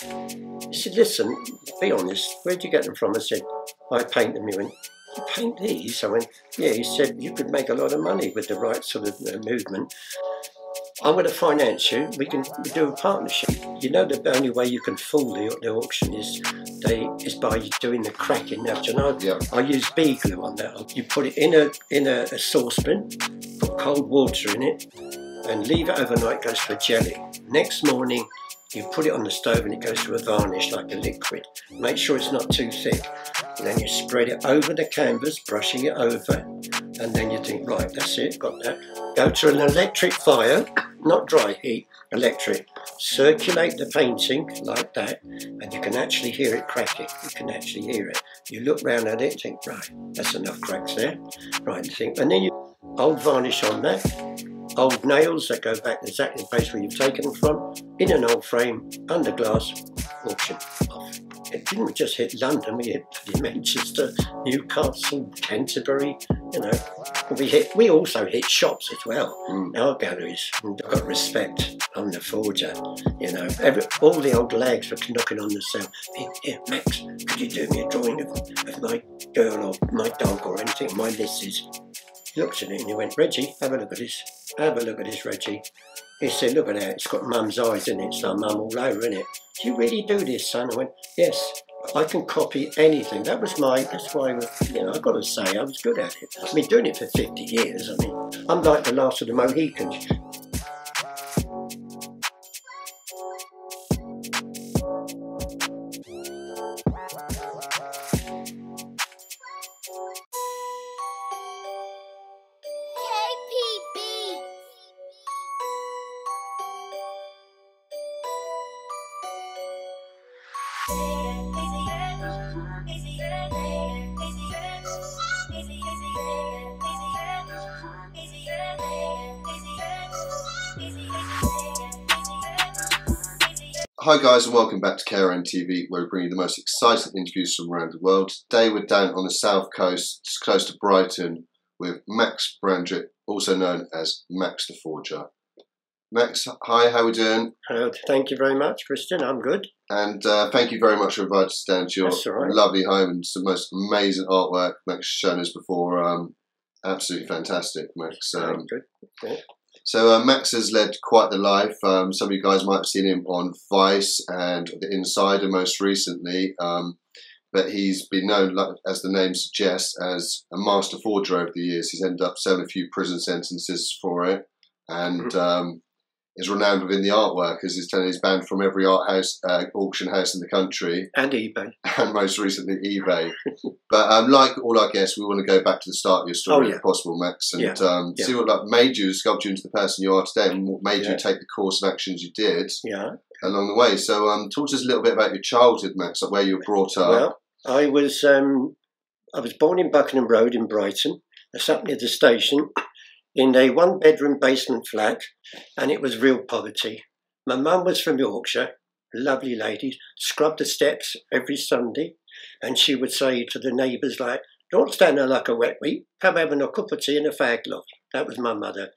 He said, listen, be honest, where'd you get them from? I said, I paint them. He went, you paint these? I went, yeah. He said, you could make a lot of money with the right sort of uh, movement. I'm going to finance you. We can do a partnership. You know, the only way you can fool the, the auction is they is by doing the cracking. Now, you know, Yeah. I use bee glue on that. You put it in a in a, a saucepan, put cold water in it, and leave it overnight. It goes for jelly. Next morning, you put it on the stove and it goes to a varnish like a liquid. Make sure it's not too thick. And then you spread it over the canvas, brushing it over, and then you think, right, that's it, got that. Go to an electric fire, not dry heat, electric. Circulate the painting like that, and you can actually hear it cracking. You can actually hear it. You look round at it think, right, that's enough cracks there. Right, think, and then you old varnish on that, old nails that go back exactly the place where you've taken them from, in an old frame, under glass, auction off. It didn't just hit London, we hit Manchester, Newcastle, Canterbury, you know. We hit we also hit shops as well. Mm. Our galleries. And I've got respect. I'm the forger. You know. Every, all the old lags were knocking on the cell. Here, here, Max, could you do me a drawing of, of my girl or my dog or anything, my missus? Looked at it and he went, Reggie, have a look at this. Have a look at this, Reggie. He said, look at that, it's got mum's eyes in it, it's like mum all over, in it. Do you really do this, son? I went, yes, I can copy anything. That was my, that's why, you know, I've got to say, I was good at it. I've been doing it for 50 years. I mean, I'm like the last of the Mohicans. Hi guys and welcome back to KRN TV where we bring you the most exciting interviews from around the world. Today we're down on the south coast, close to Brighton, with Max Brandrett, also known as Max the Forger. Max, hi, how are we doing? Uh, thank you very much, Christian. I'm good. And uh, thank you very much for inviting us down to your right. lovely home and some most amazing artwork Max has shown us before. Um, absolutely fantastic, Max. Um, good. So uh, Max has led quite the life. Um, some of you guys might have seen him on Vice and The Insider most recently. Um, but he's been known, as the name suggests, as a master forger over the years. He's ended up serving a few prison sentences for it, and um, is renowned within the artwork, as he's telling he's banned from every art house, uh, auction house in the country, And eBay. and most recently eBay. but um, like all our guests, we want to go back to the start of your story Oh, yeah. if possible, Max, and Yeah. um, Yeah. see what like made you sculpt you into the person you are today, and what made you take the course of actions you did Yeah. along the way. So, um, talk to us a little bit about your childhood, Max, like where you were brought up. Well, I was um, I was born in Buckingham Road in Brighton. That's up near the station, in a one-bedroom basement flat, and it was real poverty. My mum was from Yorkshire, lovely lady, scrubbed the steps every Sunday, and she would say to the neighbours like, "Don't stand there like a wet week. Come have a cup of tea and a fag loft." That was my mother,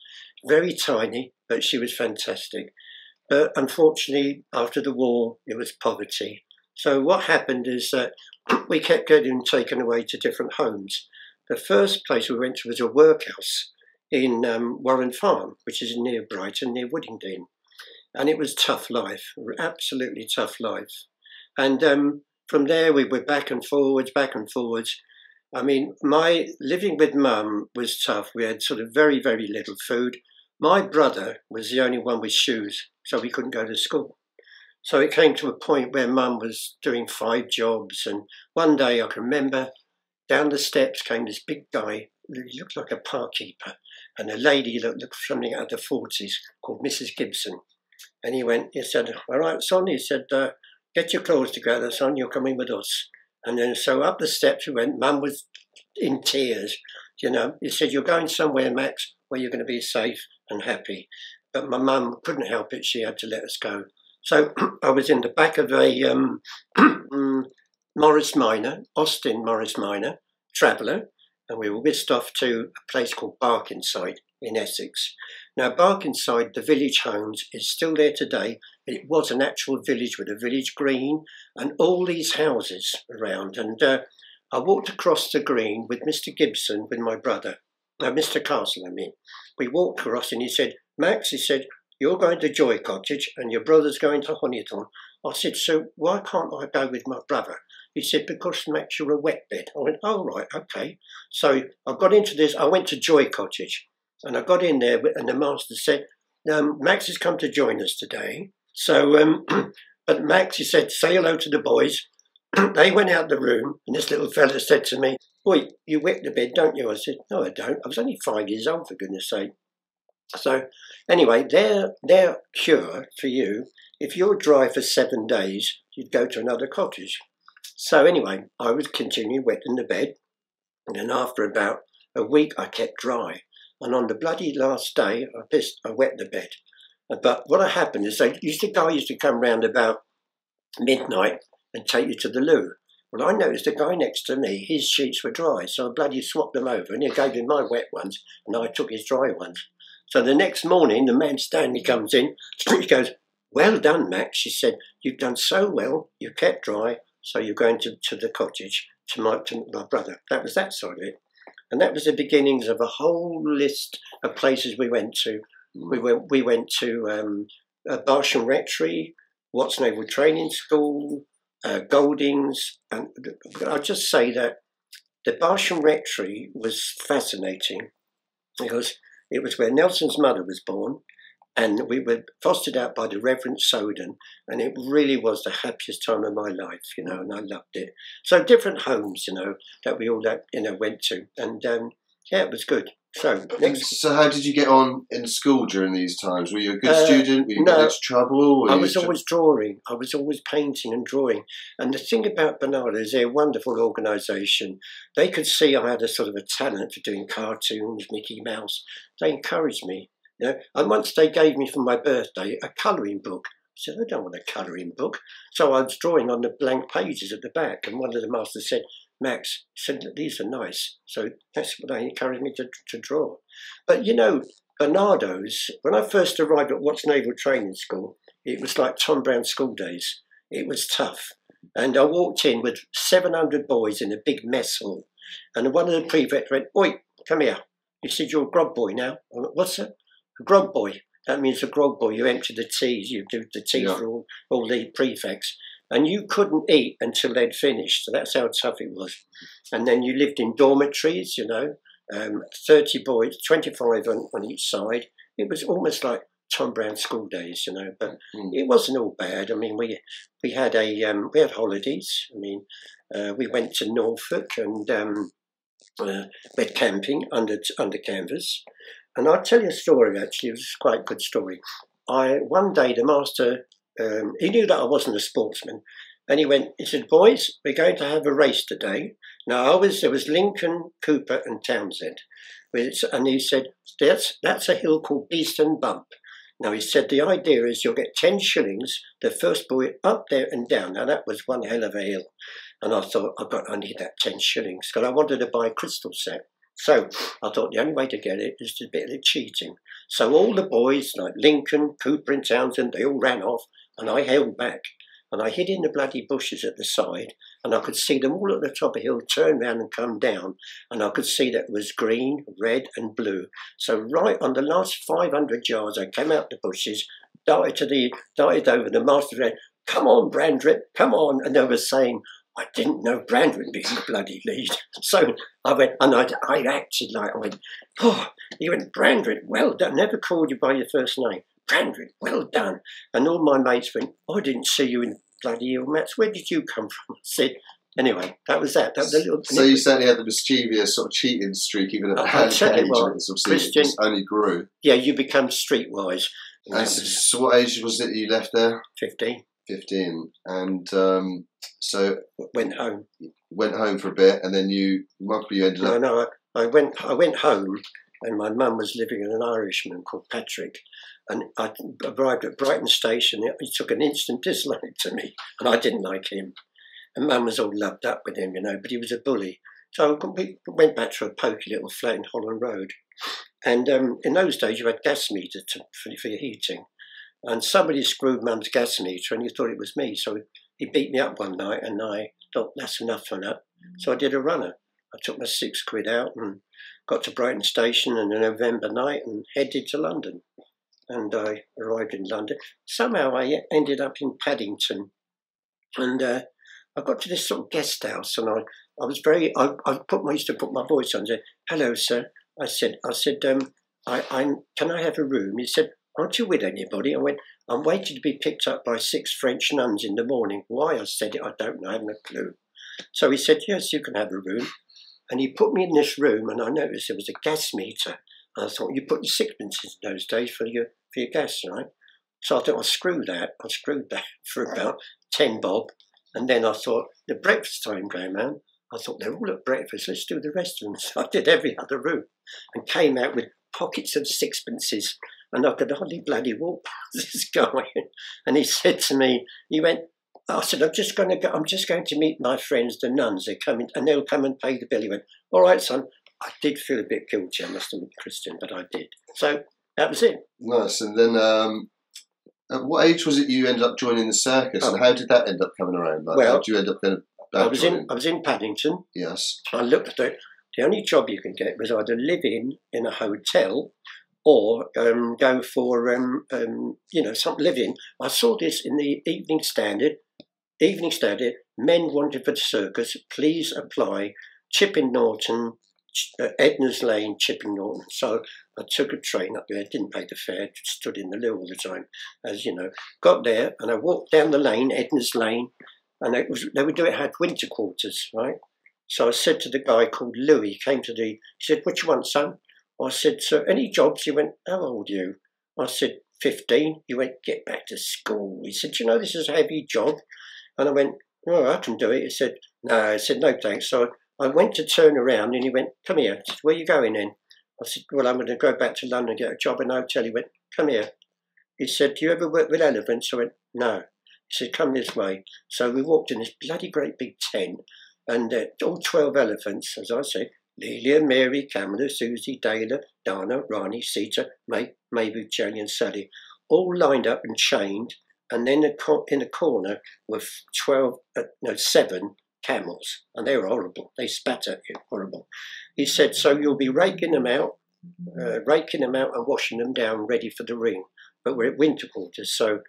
very tiny, but she was fantastic. But unfortunately, after the war, it was poverty. So what happened is that we kept getting taken away to different homes. The first place we went to was a workhouse in um, Warren Farm, which is near Brighton, near Woodingdean. And it was tough life, absolutely tough life. And um, from there, we were back and forwards, back and forwards. I mean, my living with mum was tough. We had sort of very, very little food. My brother was the only one with shoes, so we couldn't go to school. So it came to a point where mum was doing five jobs. And one day I can remember down the steps came this big guy. He looked like a park keeper. And a lady that looked something out of the 40s called Mrs. Gibson. And he went, he said, All right, son. He said, uh, Get your clothes together, son. You're coming with us. And then so up the steps we went. Mum was in tears. You know, he said, You're going somewhere, Max, where you're going to be safe and happy. But my mum couldn't help it. She had to let us go. So I was in the back of a um, mm, Morris Minor, Austin Morris Minor, traveller, and we were whisked off to a place called Barkingside in Essex. Now, Barkingside, the village homes, is still there today. It was an actual village with a village green and all these houses around. And uh, I walked across the green with Mr. Gibson, with my brother, uh, Mr. Castle, I mean. We walked across and he said, Max, he said, you're going to Joy Cottage and your brother's going to Honiton. I said, so why can't I go with my brother? He said, because Max, you're a wet bed. I went, oh, right, okay. So I got into this. I went to Joy Cottage and I got in there and the master said, um, Max has come to join us today. So, um, but Max, he said, say hello to the boys. they went out the room and this little fella said to me, boy, you wet the bed, don't you? I said, no, I don't. I was only five years old, for goodness sake. So anyway, their their cure for you, if you're dry for seven days, you'd go to another cottage. So anyway, I was continuing wetting the bed, and then after about a week, I kept dry. And on the bloody last day, I pissed, I wet the bed. Uh, but what happened is they used to guy used to come round about midnight and take you to the loo. Well, I noticed the guy next to me, his sheets were dry, so I bloody swapped them over, and he gave him my wet ones, and I took his dry ones. So the next morning, the man Stanley comes in. He goes, Well done, Max. She said, You've done so well. You kept dry. So you're going to, to the cottage to my, to my brother. That was that side of it. And that was the beginnings of a whole list of places we went to. We went, we went to um, uh, Barsham Rectory, Watts Naval Training School, uh, Goldings. And I'll just say that the Barsham Rectory was fascinating because it was where Nelson's mother was born, and we were fostered out by the Reverend Soden, and it really was the happiest time of my life, you know, and I loved it. So different homes, you know, that we all that you know went to, and um, yeah, it was good. So, next, so how did you get on in school during these times? Were you a good uh, student? Were you no, into trouble? I was always drawing. I was always painting and drawing. And the thing about Barnardo is they're a wonderful organisation. They could see I had a sort of a talent for doing cartoons, Mickey Mouse. They encouraged me. You know? And once they gave me for my birthday a colouring book. I said, I don't want a colouring book. So I was drawing on the blank pages at the back, and one of the masters said, Max said that these are nice. So that's what they encouraged me to, to draw. But you know, Barnardo's, when I first arrived at Watts Naval Training School, it was like Tom Brown school days. It was tough. And I walked in with 700 boys in a big mess hall. And one of the prefects went, Oi, come here. He said, You're a grog boy now. I went, What's that? Grog boy. That means a grog boy. You empty the teas, you do the tea yeah. for all, all the prefects and you couldn't eat until they'd finished. So that's how tough it was. And then you lived in dormitories, you know, um, 30 boys, 25 on, on each side. It was almost like Tom Brown school days, you know, but mm. it wasn't all bad. I mean, we we had a um, we had holidays. I mean, uh, we went to Norfolk and um, uh, went camping under under canvas. And I'll tell you a story. Actually, it was quite a good story. I one day the master um, he knew that I wasn't a sportsman. And he went, he said, boys, we're going to have a race today. Now, I was, there was Lincoln, Cooper, and Townsend. And he said, that's, that's a hill called Beeston Bump. Now, he said, the idea is you'll get 10 shillings, the first boy up there and down. Now, that was one hell of a hill. And I thought, I've got, I need that 10 shillings because I wanted to buy a crystal set. So I thought the only way to get it is to be a bit of cheating. So all the boys, like Lincoln, Cooper, and Townsend, they all ran off and I held back and I hid in the bloody bushes at the side, and I could see them all at the top of the hill turn round and come down, and I could see that it was green, red, and blue. So right on the last 500 yards, I came out the bushes, darted to the, darted over the master said, "Come on, Brandrett, come on!" And they were saying, I didn't know Brand would be the bloody lead. So I went, and I, I acted like I went, oh, he went, Brandrett, well done. Never called you by your first name. Brandrett, well done. And all my mates went, I didn't see you in bloody ill Mats. Where did you come from? I said, anyway, that was that. that was little, so you certainly had the mischievous sort of cheating streak even at the early age. What, Christian, it only grew. Yeah, you become streetwise. so what age was it you left there? 15. 15. And um, so. Went home. Went home for a bit and then you, you ended no, up. No, no, I, I, went, I went home and my mum was living with an Irishman called Patrick. And I arrived at Brighton Station. He took an instant dislike to me, and I didn't like him. And Mum was all loved up with him, you know, but he was a bully. So we went back to a poky little flat in Holland Road. And um, in those days, you had gas meter to, for, for your heating. And somebody screwed mum's gas meter and he thought it was me. So he beat me up one night and I thought, that's enough for that. So I did a runner. I took my six quid out and got to Brighton Station on a November night and headed to London. And I arrived in London. Somehow I ended up in Paddington. And uh, I got to this sort of guest house and I, I was very, I, I put I used to put my voice on and say, hello, sir. I said, I said, um, I, I, can I have a room? He said, aren't you with anybody? I went, I'm waiting to be picked up by six French nuns in the morning. Why I said it, I don't know, I haven't a clue. So he said, yes, you can have a room. And he put me in this room and I noticed there was a gas meter. And I thought, you put the sixpences in those days for your, for your gas, right? So I thought, I'll screw that. I screwed that for about 10 bob. And then I thought, the breakfast time came around. I thought, they're all at breakfast, let's do the rest of them. So I did every other room and came out with pockets of sixpences. And I could hardly bloody walk past this guy. And he said to me, he went, I said, I'm just going to go, I'm just going to meet my friends, the nuns. They're coming and they'll come and pay the bill. He went, all right, son. I did feel a bit guilty, I must admit, Christian, but I did. So that was it. Nice. And then, um, at what age was it you ended up joining the circus, oh. and how did that end up coming around? Like, well, how did you end up going? I was in I was in Paddington. Yes. I looked at it. The only job you can get was either live in in a hotel or um, go for um, um, you know some living. I saw this in the Evening Standard. Evening Standard. Men wanted for the circus. Please apply. Chipping Norton, uh, Edna's Lane, Chipping Norton. So I took a train up there. Didn't pay the fare. Stood in the loo all the time, as you know. Got there and I walked down the lane, Edna's Lane, and it was they would do it had winter quarters, right? So I said to the guy called Louis, he came to the, he said, what you want, son? I said, so any jobs? He went, how old are you? I said, 15. He went, get back to school. He said, you know, this is a heavy job. And I went, oh, I can do it. He said, no. I said, no, thanks. So I went to turn around and he went, come here. Said, Where are you going in? I said, well, I'm going to go back to London and get a job in a hotel. He went, come here. He said, do you ever work with elephants? I went, no. He said, come this way. So we walked in this bloody great big tent and uh, all 12 elephants, as I said, Lelia, Mary, Kamala, Susie, Dana, Dana, Rani, Sita, May, Maybu, Jelly, and Sally, all lined up and chained. And then in the corner were 12, uh, no, seven camels. And they were horrible. They spat at you, horrible. He said, So you'll be raking them out, uh, raking them out and washing them down ready for the ring. But we're at winter quarters, so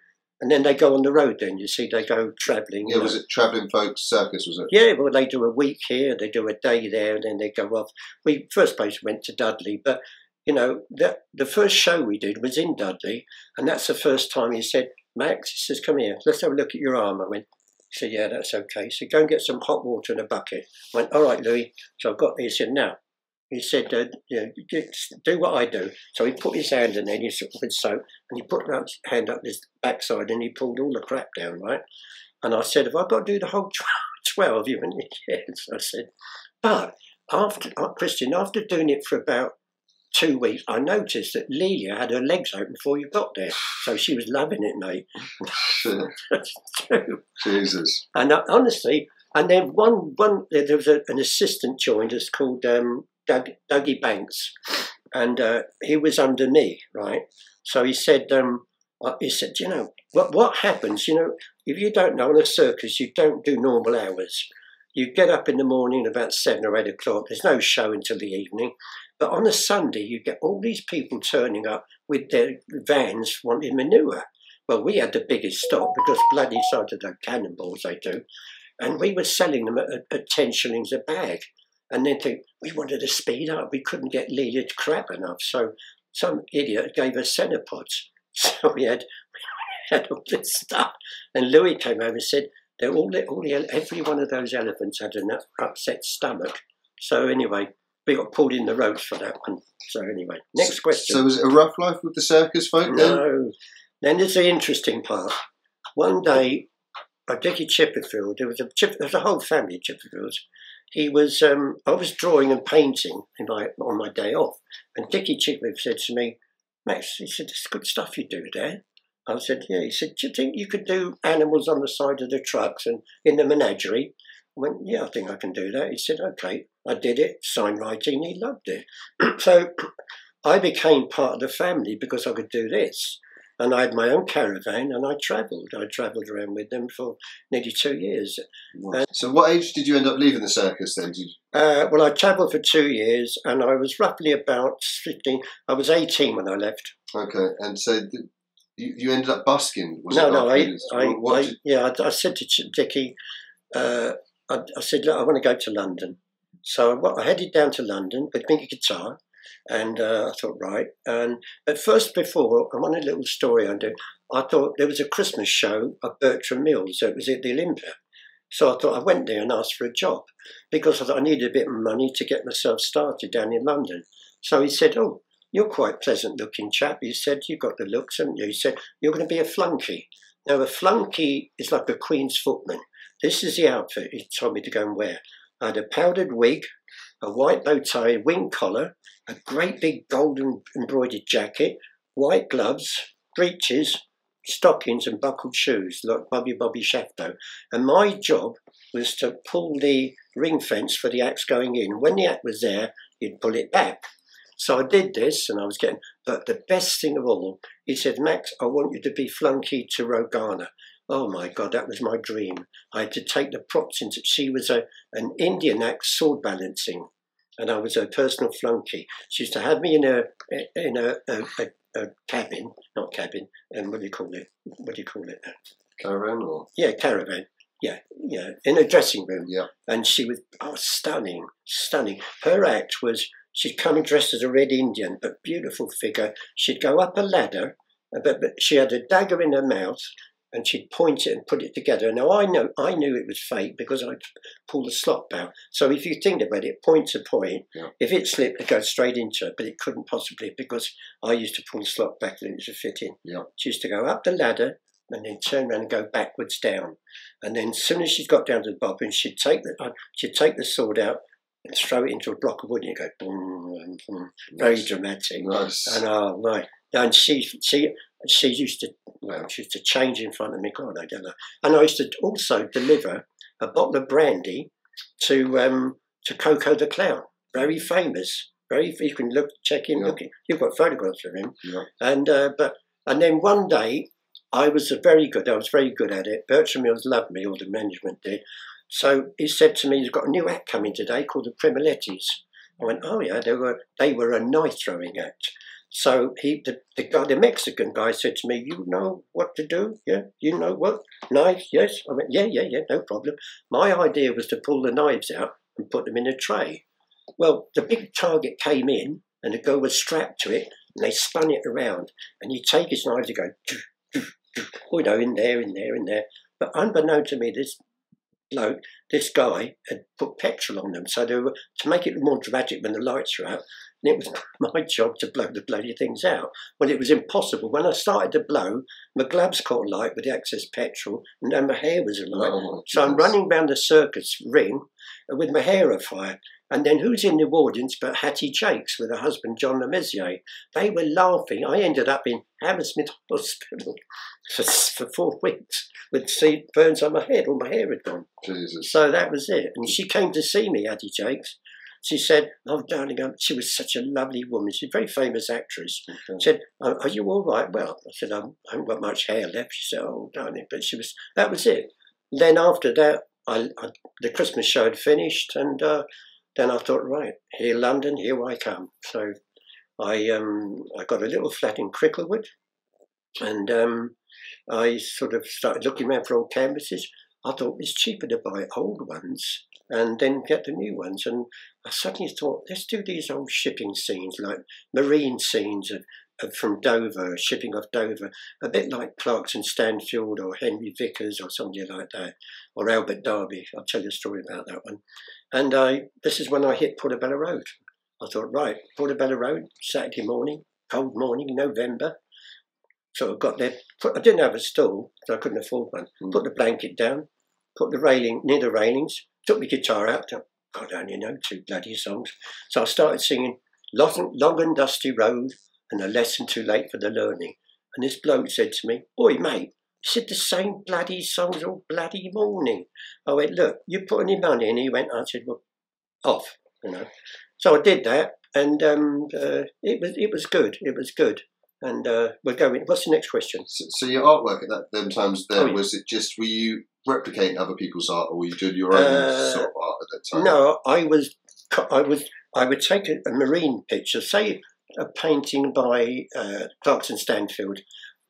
and then they go on the road. Then you see they go travelling. Yeah, was it travelling folks circus? Was it? Yeah, well they do a week here, they do a day there, and then they go off. We first place went to Dudley, but you know the the first show we did was in Dudley, and that's the first time he said, "Max," he says, "Come here, let's have a look at your arm." I went. He said, "Yeah, that's okay." So go and get some hot water in a bucket. I went, "All right, Louis." So I've got. He said, "Now he said, uh, you know, do what I do. So he put his hand in there and he sort of with soap and he put his hand up his backside and he pulled all the crap down, right? And I said, have I got to do the whole 12? You went, yes. I said, but after, uh, Christian, after doing it for about two weeks, I noticed that Lelia had her legs open before you got there. So she was loving it, mate. Jesus. And uh, honestly, and then one, one there was a, an assistant joined us called um, Doug, Dougie Banks, and uh, he was under me, right? So he said, um, uh, he said, you know, what what happens? You know, if you don't know in a circus, you don't do normal hours. You get up in the morning about seven or eight o'clock. There's no show until the evening. But on a Sunday, you get all these people turning up with their vans wanting manure. Well, we had the biggest stock because bloody side of the cannonballs they do. And we were selling them at, at 10 shillings a bag and then think we wanted to speed up. We couldn't get leaded crap enough, so some idiot gave us senna pods. So we had we had all this stuff, and Louis came over and said they all all the every one of those elephants had an upset stomach. So anyway, we got pulled in the ropes for that one. So anyway, next question. So was it a rough life with the circus folk? Then? No. Then there's the interesting part. One day, a Dickie Chipperfield, there was a there was a whole family of Chipperfields, he was, um, I was drawing and painting my, on my day off, and Dickie Chipperfield said to me, Max, he said, it's good stuff you do there. I said, yeah. He said, do you think you could do animals on the side of the trucks and in the menagerie? I went, yeah, I think I can do that. He said, okay. I did it, sign writing, he loved it. so I became part of the family because I could do this. And I had my own caravan and I travelled. I travelled around with them for nearly two years. So, what age did you end up leaving the circus then? You... Uh, well, I travelled for two years and I was roughly about 15. I was 18 when I left. Okay, and so you, you ended up busking? no, no, I, I, I yeah, I, I, said to Dickie, uh, I, I, said, look, I want to go to London. So I headed down to London with my guitar and uh, I thought, right. And but first, before I want a little story I do. I thought there was a Christmas show at Bertram Mills. So it was at the Olympia. So I thought I went there and asked for a job because I thought I needed a bit of money to get myself started down in London. So he said, "Oh, you're quite pleasant looking chap." He said, "You've got the looks, haven't you?" He said, "You're going to be a flunky." Now a flunky is like a Queen's footman. This is the outfit he told me to go and wear. I had a powdered wig, a white bow tie, wing collar, a great big golden embroidered jacket, white gloves, breeches, stockings, and buckled shoes, like Bobby Bobby Shafto. And my job was to pull the ring fence for the axe going in. When the axe was there, you'd pull it back. So I did this, and I was getting. But the best thing of all, he said, Max, I want you to be flunky to Rogana. Oh my God, that was my dream. I had to take the props into. She was a an Indian axe sword balancing, and I was her personal flunky. She used to have me in a in a, a, a, a cabin, not cabin, and um, what do you call it? What do you call it? Caravan or yeah, caravan. Yeah, yeah, in a dressing room. Yeah, and she was oh, stunning, stunning. Her act was she'd come dressed as a red Indian, but beautiful figure. She'd go up a ladder, but, but she had a dagger in her mouth and she'd point it and put it together. Now I know I knew it was fake because I'd pull the slot back. So if you think about it, point to point, yeah. if it slipped, it goes straight into it, but it couldn't possibly because I used to pull the slot back and it was a fit in. Yeah. She used to go up the ladder and then turn around and go backwards down. And then as soon as she'd got down to the bottom, she'd take the uh, she'd take the sword out and throw it into a block of wood and you go boom, boom, boom. Very dramatic. Nice. And oh right. And she she she used to, well, she used to change in front of me. God, I don't know. And I used to also deliver a bottle of brandy to um, to Coco the Clown, very famous. Very, you can look, check him. Yeah. Look, you've got photographs of him. Yeah. And uh, but and then one day, I was very good. I was very good at it. Bertram Mills loved me, or the management did. So he said to me, "He's got a new act coming today called the Primolettis." I went, "Oh yeah, they were they were a knife throwing act." So he, the, the guy, the Mexican guy said to me, you know what to do? Yeah, you know what? Knives, yes. I went, yeah, yeah, yeah, no problem. My idea was to pull the knives out and put them in a tray. Well, the big target came in and the girl was strapped to it and they spun it around and you take his knives and go, doo, you know, in there, in there, in there. But unbeknown to me, this bloke, this guy had put petrol on them. So they were, to make it more dramatic when the lights were out, and it was my job to blow the bloody things out. Well, it was impossible. When I started to blow, my gloves caught light with the excess petrol, and then my hair was oh, alight. Oh, so I'm running round the circus ring with my hair afire. And then who's in the audience but Hattie Jacques with her husband John Le Mesurier? They were laughing. I ended up in Hammersmith Hospital for, for four weeks with burns on my head. All my hair had gone. Jesus. So that was it. And she came to see me, Hattie Jacques. She said, "Oh, darling, she was such a lovely woman. She's a very famous actress." Okay. She said, "Are you all right?" Well, I said, "I haven't got much hair left." She said, "Oh, darling," but she was. That was it. Then after that, I, I the Christmas show had finished, and uh, then I thought, right, here, London, here I come. So I um, I got a little flat in Cricklewood, and um, I sort of started looking around for old canvases. I thought it's cheaper to buy old ones and then get the new ones. And I suddenly thought, let's do these old shipping scenes, like marine scenes of, of from Dover, shipping off Dover, a bit like Clarkson Stanfield or Henry Vickers or somebody like that, or Albert Darby. I'll tell you a story about that one. And I, this is when I hit Portobello Road. I thought, right, Portobello Road, Saturday morning, cold morning, November. So I got there. I didn't have a stool, so I couldn't afford one. Mm. Put the blanket down, put the railing near the railings, took my guitar out. God, only know two bloody songs. So I started singing Long, Long and Dusty Road and A Lesson Too Late for the Learning. And this bloke said to me, Oi, mate, you said the same bloody songs all bloody morning. I went, Look, you put any money in? He went, I said, Well, off. you know. So I did that, and um, uh, it was it was good. It was good, and uh, we're going. What's the next question? So, so your artwork at that them times there Oh, yeah. was it just were you replicating other people's art or were you doing your own Uh, sort of art at that time? No, I was I was I would take a, a marine picture, say a painting by uh, Clarkson Stanfield.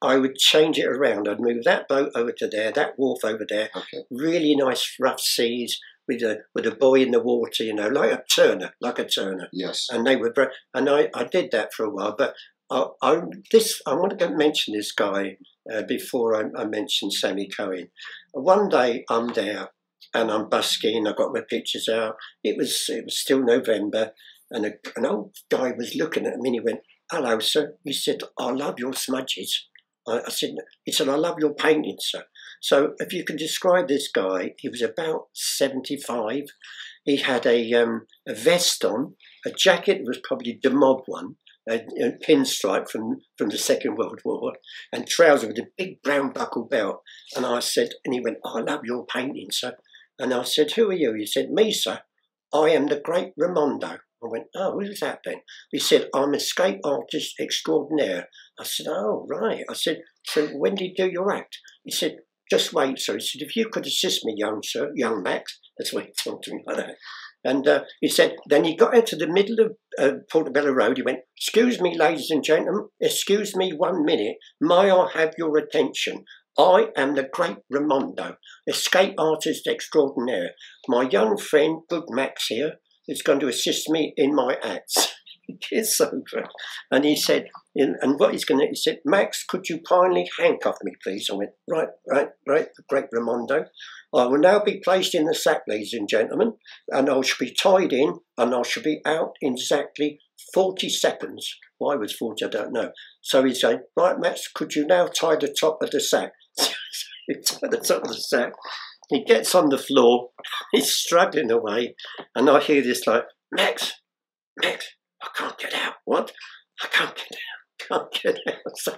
I would change it around. I'd move that boat over to there, that wharf over there. Okay. Really nice rough seas with a with a boy in the water, you know, like a Turner, like a Turner. Yes. and they were and I, I did that for a while. But I, I this I want to mention this guy uh, before I, I mention Sammy Cohen. One day I'm there and I'm busking. I got my pictures out. It was it was still November, and a, an old guy was looking at me. and He went, "Hello, sir." He said, "I love your smudges." I, I said, "He said I love your paintings, sir." So if you can describe this guy, he was about seventy five. He had a um, a vest on, a jacket was probably the mob one, a, a pinstripe from, from the Second World War, and trousers with a big brown buckle belt. And I said, and he went, "Oh, I love your painting, sir. And I said, Who are you? He said, Me, sir. I am the great Ramondo. I went, Oh, who's that then? He said, I'm escape artist extraordinaire. I said, Oh, right. I said, So when did you do your act? He said, Just wait, sir. He said, If you could assist me, young sir, young Max. That's why he talked to me like that. And uh, he said, then he got into the middle of uh, Portobello Road. He went, Excuse me, ladies and gentlemen, excuse me one minute. May I have your attention? I am the great Ramondo, escape artist extraordinaire. My young friend, good Max here, is going to assist me in my acts. It's so good. And he said, and what he's going to, he said, Max, could you kindly handcuff me, please? I went, right, right, right, the great Ramondo. I will now be placed in the sack, ladies and gentlemen, and I shall be tied in, and I shall be out in exactly 40 seconds. Why was 40? I don't know. So he said, right, Max, could you now tie the top of the sack? he tied the top of the sack. He gets on the floor, he's struggling away, and I hear this like, Max, Max, I can't get out. What? I can't get out. Can't get out. So,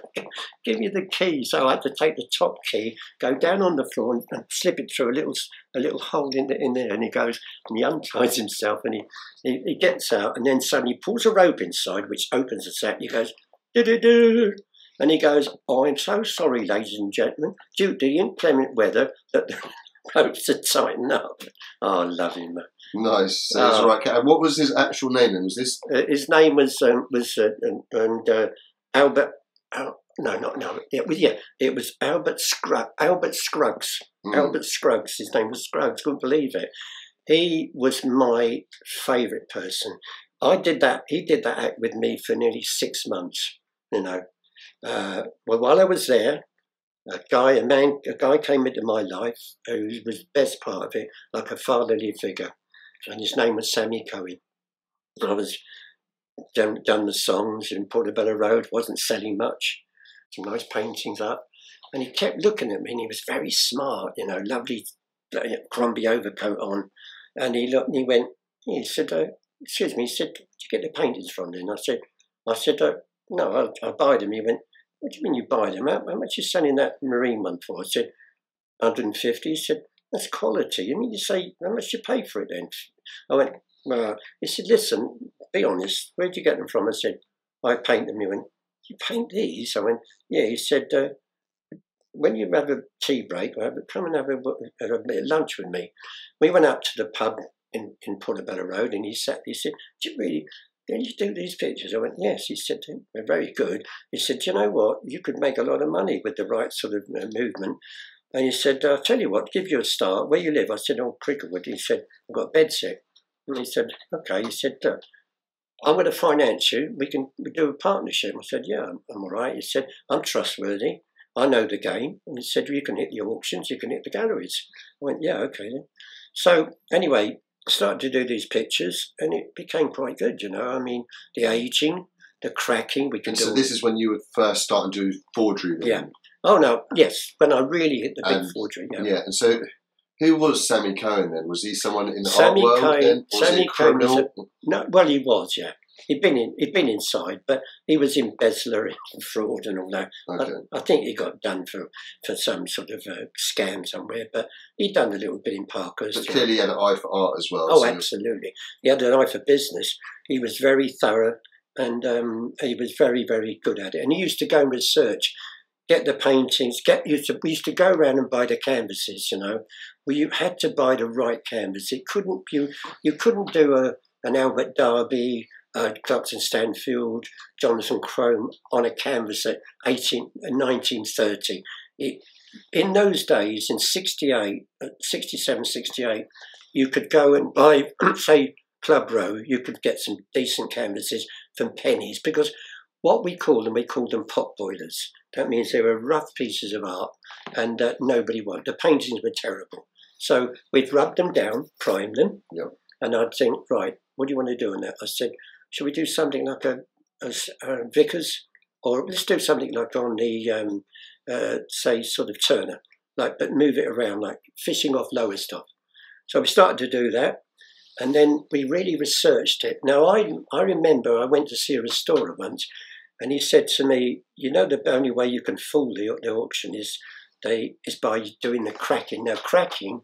give me the key. So I had to take the top key, go down on the floor, and, slip it through a little a little hole in, the, in there. And he goes and he unties himself, and he, he he gets out, and then suddenly pulls a rope inside, which opens the sack. He goes, do do do. And he goes, oh, I'm so sorry, ladies and gentlemen, due to the inclement weather that the ropes are tightened up. Oh, I love him. Nice. So that's Oh. right. What was his actual name then? Was this Uh, his name was um, was uh, and, and uh, Albert. Al, no, not no. It was yeah. It was Albert Scruggs. Albert Scruggs. Mm. Albert Scruggs. His name was Scruggs. Couldn't believe it. He was my favourite person. I did that. He did that act with me for nearly six months. You know. Uh, well, while I was there, a guy, a man, a guy came into my life who was the best part of it, like a fatherly figure, and his name was Sammy Cohen. I was done, done the songs in Portobello Road, wasn't selling much, some nice paintings up, and he kept looking at me, and he was very smart, you know, lovely Crombie overcoat on, and he looked, and he went, he said, uh, excuse me, he said, did you get the paintings from there? And I said, I said, uh, no, I, I buy them. He went, what do you mean you buy them? How, how much you selling that marine one for? I said, 150. He said, that's quality. I mean, you say, how much you pay for it then? I went, well, he said, listen, be honest, where'd you get them from? I said, I paint them. He went, you paint these? I went, yeah. He said, uh, when you have a tea break, come and have a, a of lunch with me. We went up to the pub in, in Portobello Road and he sat, he said, do you really, can you do these pictures? I went, yes. He said, they're very good. He said, "Do you know what? You could make a lot of money with the right sort of uh, movement. And he said, I'll tell you what, give you a start. Where you live? I said, oh, Cricklewood. He said, I've got a bed set. And he said, okay. He said, look, I'm going to finance you. We can we do a partnership. I said, yeah, I'm, I'm all right. He said, I'm trustworthy. I know the game. And he said, well, you can hit the auctions, you can hit the galleries. I went, yeah, okay then. So anyway, I started to do these pictures and it became quite good, you know. I mean, the aging, the cracking, we can And do so this is when you were first starting to do forgery. Then. Yeah. Oh no, yes, when I really hit the big And- forgery. Yeah. Yeah. And so, who was Sammy Cohen then? Was he someone in the Sammy art world Cohen- then? Was Sammy he a Cohen was criminal? No, well, he was, yeah. He'd been in, he'd been inside, but he was embezzler and fraud and all that. Okay. I, I think he got done for, for some sort of uh, scam somewhere, but he'd done a little bit in Parkhurst. But clearly, he had an eye for art as well. Oh, so- absolutely. He had an eye for business. He was very thorough and um, he was very, very good at it. And he used to go and research, get the paintings, get used to, we used to go around and buy the canvases, you know. We you had to buy the right canvas. It couldn't you you couldn't do a an Albert Derby, uh, Clarkson Stanfield, Jonathan Crome on a canvas at 18, 1930. It, in those days, in 68, uh, 67, 68, you could go and buy, say, Club Row, you could get some decent canvases from pennies because what we call them, we call them pot boilers. That means they were rough pieces of art and uh, nobody wanted. The paintings were terrible. So we'd rub them down, prime them, Yep. and I'd think, right, what do you want to do on that? I said, should we do something like a, a a Vickers? Or let's do something like on the, um, uh, say, sort of Turner, like, but move it around, like fishing off Lowestoft. So we started to do that. And then we really researched it. Now, I, I remember I went to see a restorer once, and he said to me, You know, the only way you can fool the, the auction is they is by doing the cracking. Now, cracking,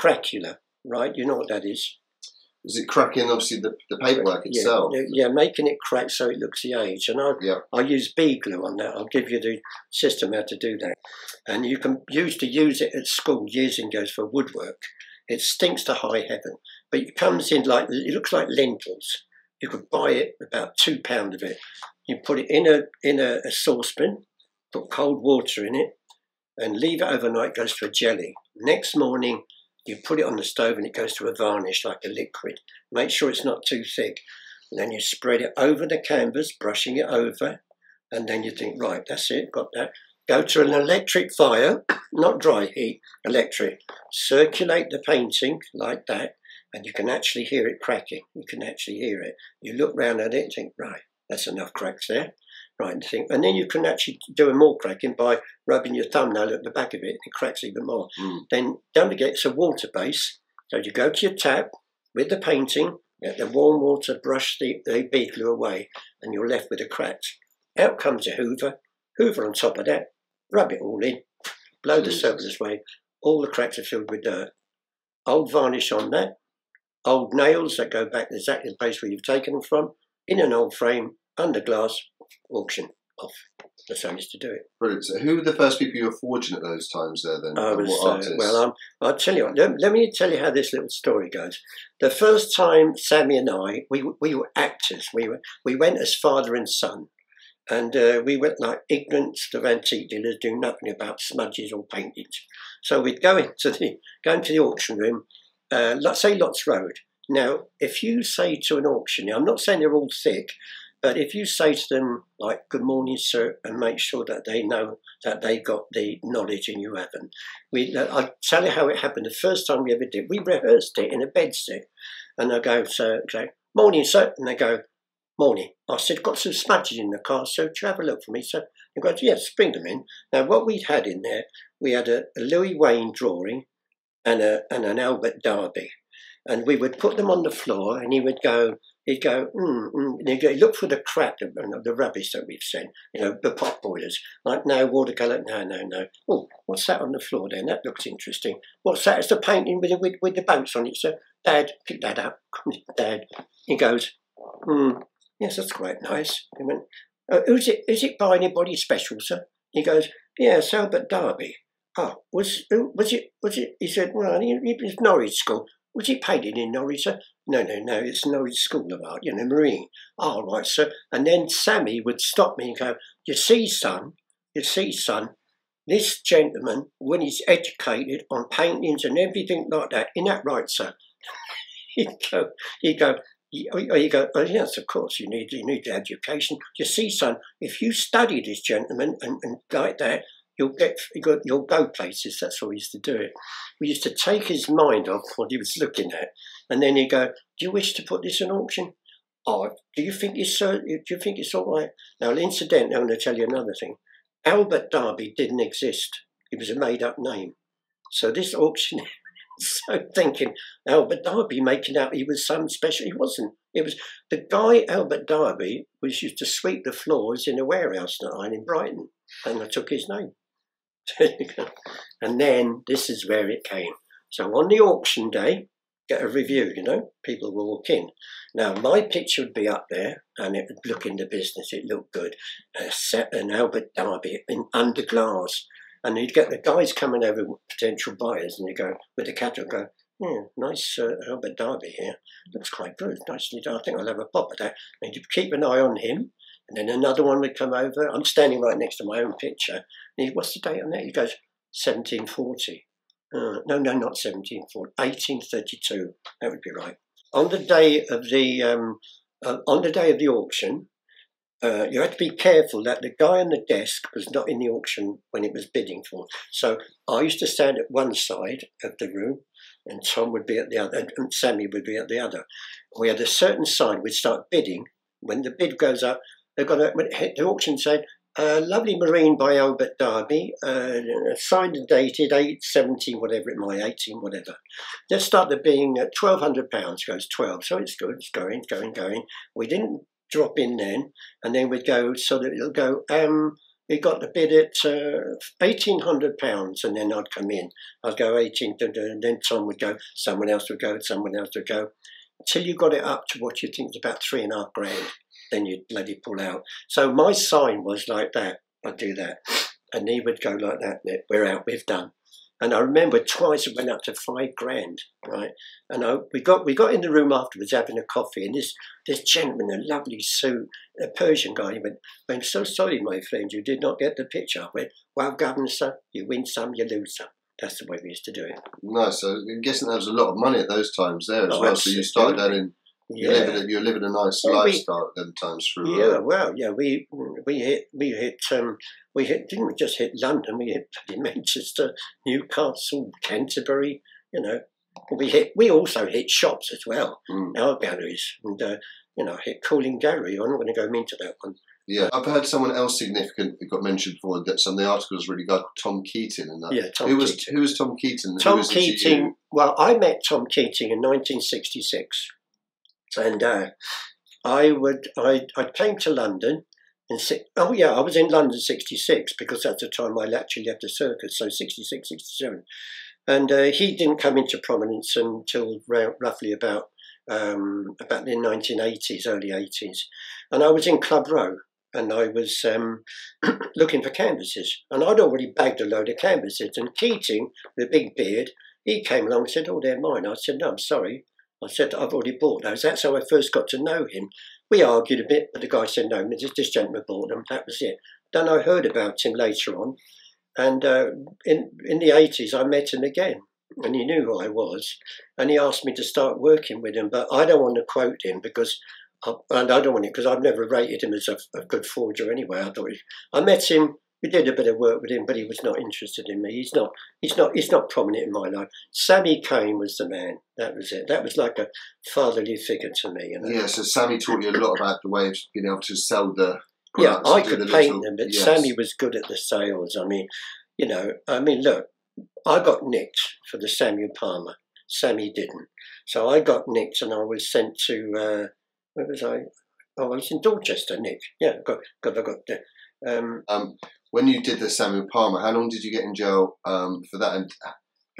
craquelure, right? You know what that is? Is it cracking, obviously, the, the paperwork Yeah, itself? yeah, yeah, making it crack so it looks the age. And I, Yeah. I use bee glue on that. I'll give you the system how to do that. And you can used to use it at school years ago for woodwork. It stinks to high heaven, but it comes in like it looks like lentils. You could buy it about two pound of it. You put it in a in a, a saucepan, put cold water in it, and leave it overnight. It goes to a jelly. Next morning, you put it on the stove and it goes to a varnish like a liquid. Make sure it's not too thick. And then you spread it over the canvas, brushing it over, and then you think, right, that's it, got that. Go to an electric fire, not dry heat, electric. Circulate the painting like that, and you can actually hear it cracking. You can actually hear it. You look round at it and think, right, that's enough cracks there. Right, and think, and then you can actually do a more cracking by rubbing your thumbnail at the back of it. It cracks even more. Mm. Then don't forget it's a water base. So you go to your tap with the painting, let the warm water brush the, the bead glue away, and you're left with a crack. Out comes a hoover, hoover on top of that, rub it all in, blow the surface away, all the cracks are filled with dirt. Old varnish on that, old nails that go back exactly the place where you've taken them from, in an old frame, under glass, auction off. That's how I used to do it. Brilliant. So, who were the first people you were forging at those times there then? I was, what uh, well, um, I'll tell you what, let, let me tell you how this little story goes. The first time Sammy and I, we, we were actors. We, were, we went as father and son. And uh, we went like ignorant of antique dealers, doing nothing about smudges or paintings. So we'd go into the, go into the auction room, uh, let's say Lots Road. Now, if you say to an auctioneer, I'm not saying they're all thick, but if you say to them, like, good morning, sir, and make sure that they know that they've got the knowledge and you haven't. We, I'll tell you how it happened. The first time we ever did, we rehearsed it in a bedsit. And I go, so, okay, morning, sir. And they go, morning. I said, got some smudges in the car, so do you have a look for me, sir? He goes, yes, bring them in. Now, what we'd had in there, we had a, a Louis Wain drawing and, a, and an Albert Derby. And we would put them on the floor, and he would go, he'd go, mm, mm, and he'd go, look for the crap, the, the rubbish that we've sent, you know, the pot boilers. Like, no, watercolour, no, no, no. Oh, what's that on the floor then? That looks interesting. What's that? It's the painting with, the- with, with the boats on it, sir. Dad, pick that up. Dad. He goes, hmm, yes, that's quite nice. He went, uh, who's it, is it by anybody special, sir? He goes, yes, Albert Derby. Oh, was was it? Was it? He said, well, he was Norwich School. Was he painted in Norwich, sir? No, no, no. It's Norwich School of Art, you know, Marine. Oh, right, sir. And then Sammy would stop me and go, "You see, son, you see, son, this gentleman, when he's educated on paintings and everything like that, in that right, sir?" He'd go, he'd go. You go, oh, yes, of course, you need you need the education. You see, son, if you study this gentleman and, and like that, you'll get you'll, go places. That's how we used to do it. We used to take his mind off what he was looking at, and then he'd go, "Do you wish to put this in auction? Oh, do you think it's uh, do you think it's all right?" Now, incidentally, I'm going to tell you another thing. Albert Darby didn't exist. It was a made-up name. So this auction, so thinking Albert Darby making out he was some special. He wasn't. It was the guy Albert Darby was used to sweep the floors in a warehouse line in Brighton, and I took his name. And then this is where it came. So on the auction day, get a review, you know, people will walk in. Now, my picture would be up there and it would look in the business, it looked good. A set an Albert Darby in under glass. And you'd get the guys coming over, potential buyers, and you go, with the catalogue, go, yeah, nice uh, Albert Darby here. Looks quite good. Nicely done. I think I'll have a pop at that. And you keep an eye on him. And then another one would come over. I'm standing right next to my own picture. And he, what's the date on that? He goes, 1740. Uh, no, no, not 1740. 1832. That would be right. On the day of the um, uh, on the day of the auction, uh, you had to be careful that the guy on the desk was not in the auction when it was bidding for. So I used to stand at one side of the room, and Tom would be at the other, and Sammy would be at the other. We had a certain sign. We'd start bidding. When the bid goes up, they've got hit the auction said, uh, lovely marine by Albert Darby, uh, signed and dated 817, whatever it might, 18, whatever. Let's start the being at £1,200, goes 12, so it's good, it's going, going, going. We didn't drop in then, and then we'd go so that it'll go, um, we got the bid at uh, £1,800, and then I'd come in. I'd go 18, and then Tom would go, someone else would go, someone else would go, until you got it up to what you think is about three and a half grand then you'd let it pull out. So my sign was like that. I'd do that. And he would go like that. We're out, we've done. And I remember twice it went up to five grand, right? And I, we got we got in the room afterwards having a coffee, and this this gentleman, a lovely suit, a Persian guy, he went, I'm so sorry, my friend, you did not get the picture. I went, well, governor, sir, you win some, you lose some. That's the way we used to do it. Nice. So I'm guessing there was a lot of money at those times there as oh, well. So you started out in you're yeah. living, you're living a nice yeah, lifestyle we, at them times through. Yeah, well, yeah, we we hit we hit um, we hit didn't we just hit London? We hit Manchester, Newcastle, Canterbury. You know, we hit we also hit shops as well. Mm. Our galleries and uh, you know hit Cooling Gallery. I'm not going to go into that one. Yeah, I've heard someone else significant that got mentioned before that some of the articles really got Tom Keating and that. Yeah, Tom who was Keating. who was Tom Keating? Tom Keating. Well, I met Tom Keating in 1966 and uh, I would I I came to London in oh yeah I was in London '66 because that's the time I actually left the circus so '66 '67 and uh, he didn't come into prominence until roughly about um, about the 1980s early 80s and I was in Club Row and I was um, looking for canvases. And I'd already bagged a load of canvases and Keating the big beard he came along and said oh they're mine. I said no I'm sorry I said, I've already bought those. That's how I first got to know him. We argued a bit, but the guy said, no, this gentleman bought them. That was it. Then I heard about him later on. And uh, in, in the 80s, I met him again. And he knew who I was. And he asked me to start working with him. But I don't want to quote him because I, and I don't want it because I've never rated him as a, a good forger anyway. I thought he, I met him we did a bit of work with him, but he was not interested in me. He's not. He's not. He's not prominent in my life. Sammy Kane was the man. That was it. That was like a fatherly figure to me. You know? Yeah. So Sammy taught you a lot about the way of being able to sell the. Yeah, I could the paint little, them, but yes. Sammy was good at the sales. I mean, you know, I mean, look, I got nicked for the Samuel Palmer. Sammy didn't. So I got nicked, and I was sent to. Uh, where was I? Oh, I was in Dorchester, Nick. Yeah, got, got, I got the. Um, um, when you did the Samuel Palmer, how long did you get in jail um, for that? And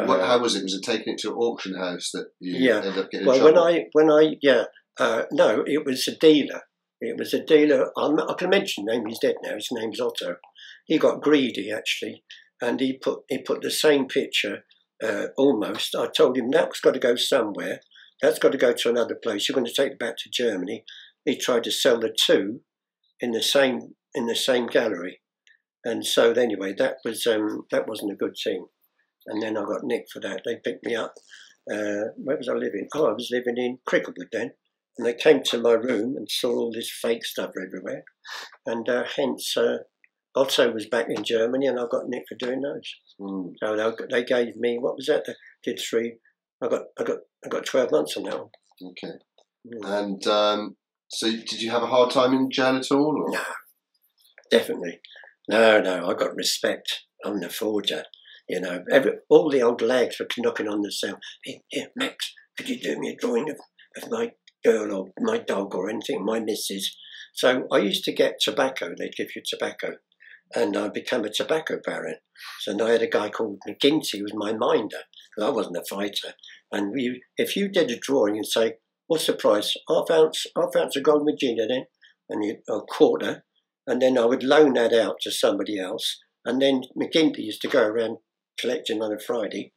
what, uh, how was it? Was it taking it to an auction house that you yeah. ended up getting? Well, when I when I yeah uh, no, it was a dealer. It was a dealer. I'm, i can mention name. He's dead now. His name's Otto. He got greedy actually, and he put he put the same picture uh, almost. I told him that's got to go somewhere. That's got to go to another place. You're going to take it back to Germany. He tried to sell the two in the same in the same gallery. And so anyway, that was um, that wasn't a good thing. And then I got nicked for that. They picked me up. Uh, where was I living? Oh, I was living in Cricklewood then. And they came to my room and saw all this fake stuff everywhere. And uh, hence, uh, Otto was back in Germany and I got nicked for doing those. Mm. So they, gave me, what was that? They did three. I got, I got, I got 12 months on that one. Okay. Mm. And um, so did you have a hard time in jail at all? Or? No, definitely. No, no, I got respect. I'm the forger. You know, every, all the old lags were knocking on the cell. Here, Max, could you do me a drawing of, of my girl or my dog or anything, my missus? So I used to get tobacco. They'd give you tobacco, and I became a tobacco baron. So I had a guy called McGinty who was my minder. I wasn't a fighter, and if you did a drawing and say, "What's the price?" Half ounce, half ounce of gold Virginia, then, and you, a quarter, and then I would loan that out to somebody else, and then McGinty used to go around collecting on a Friday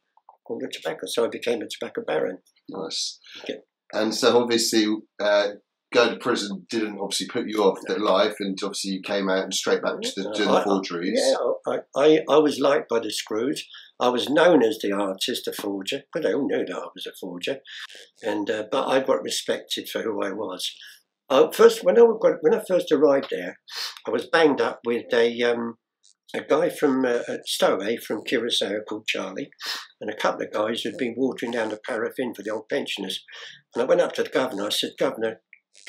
all the tobacco. So I became a tobacco baron. Nice. Okay. And so obviously, uh, going to prison didn't obviously put you off the life, and obviously you came out and straight back to the, I- the forgeries. Yeah, I, I, I was liked by the Screws. I was known as the artist, a forger, but they all knew that I was a forger. And uh, but I got respected for who I was. Uh, first, when I when I first arrived there, I was banged up with a um, a guy from uh, uh, Stowaway from Curacao called Charlie, and a couple of guys who'd been watering down the paraffin for the old pensioners. And I went up to the governor. I said, Governor,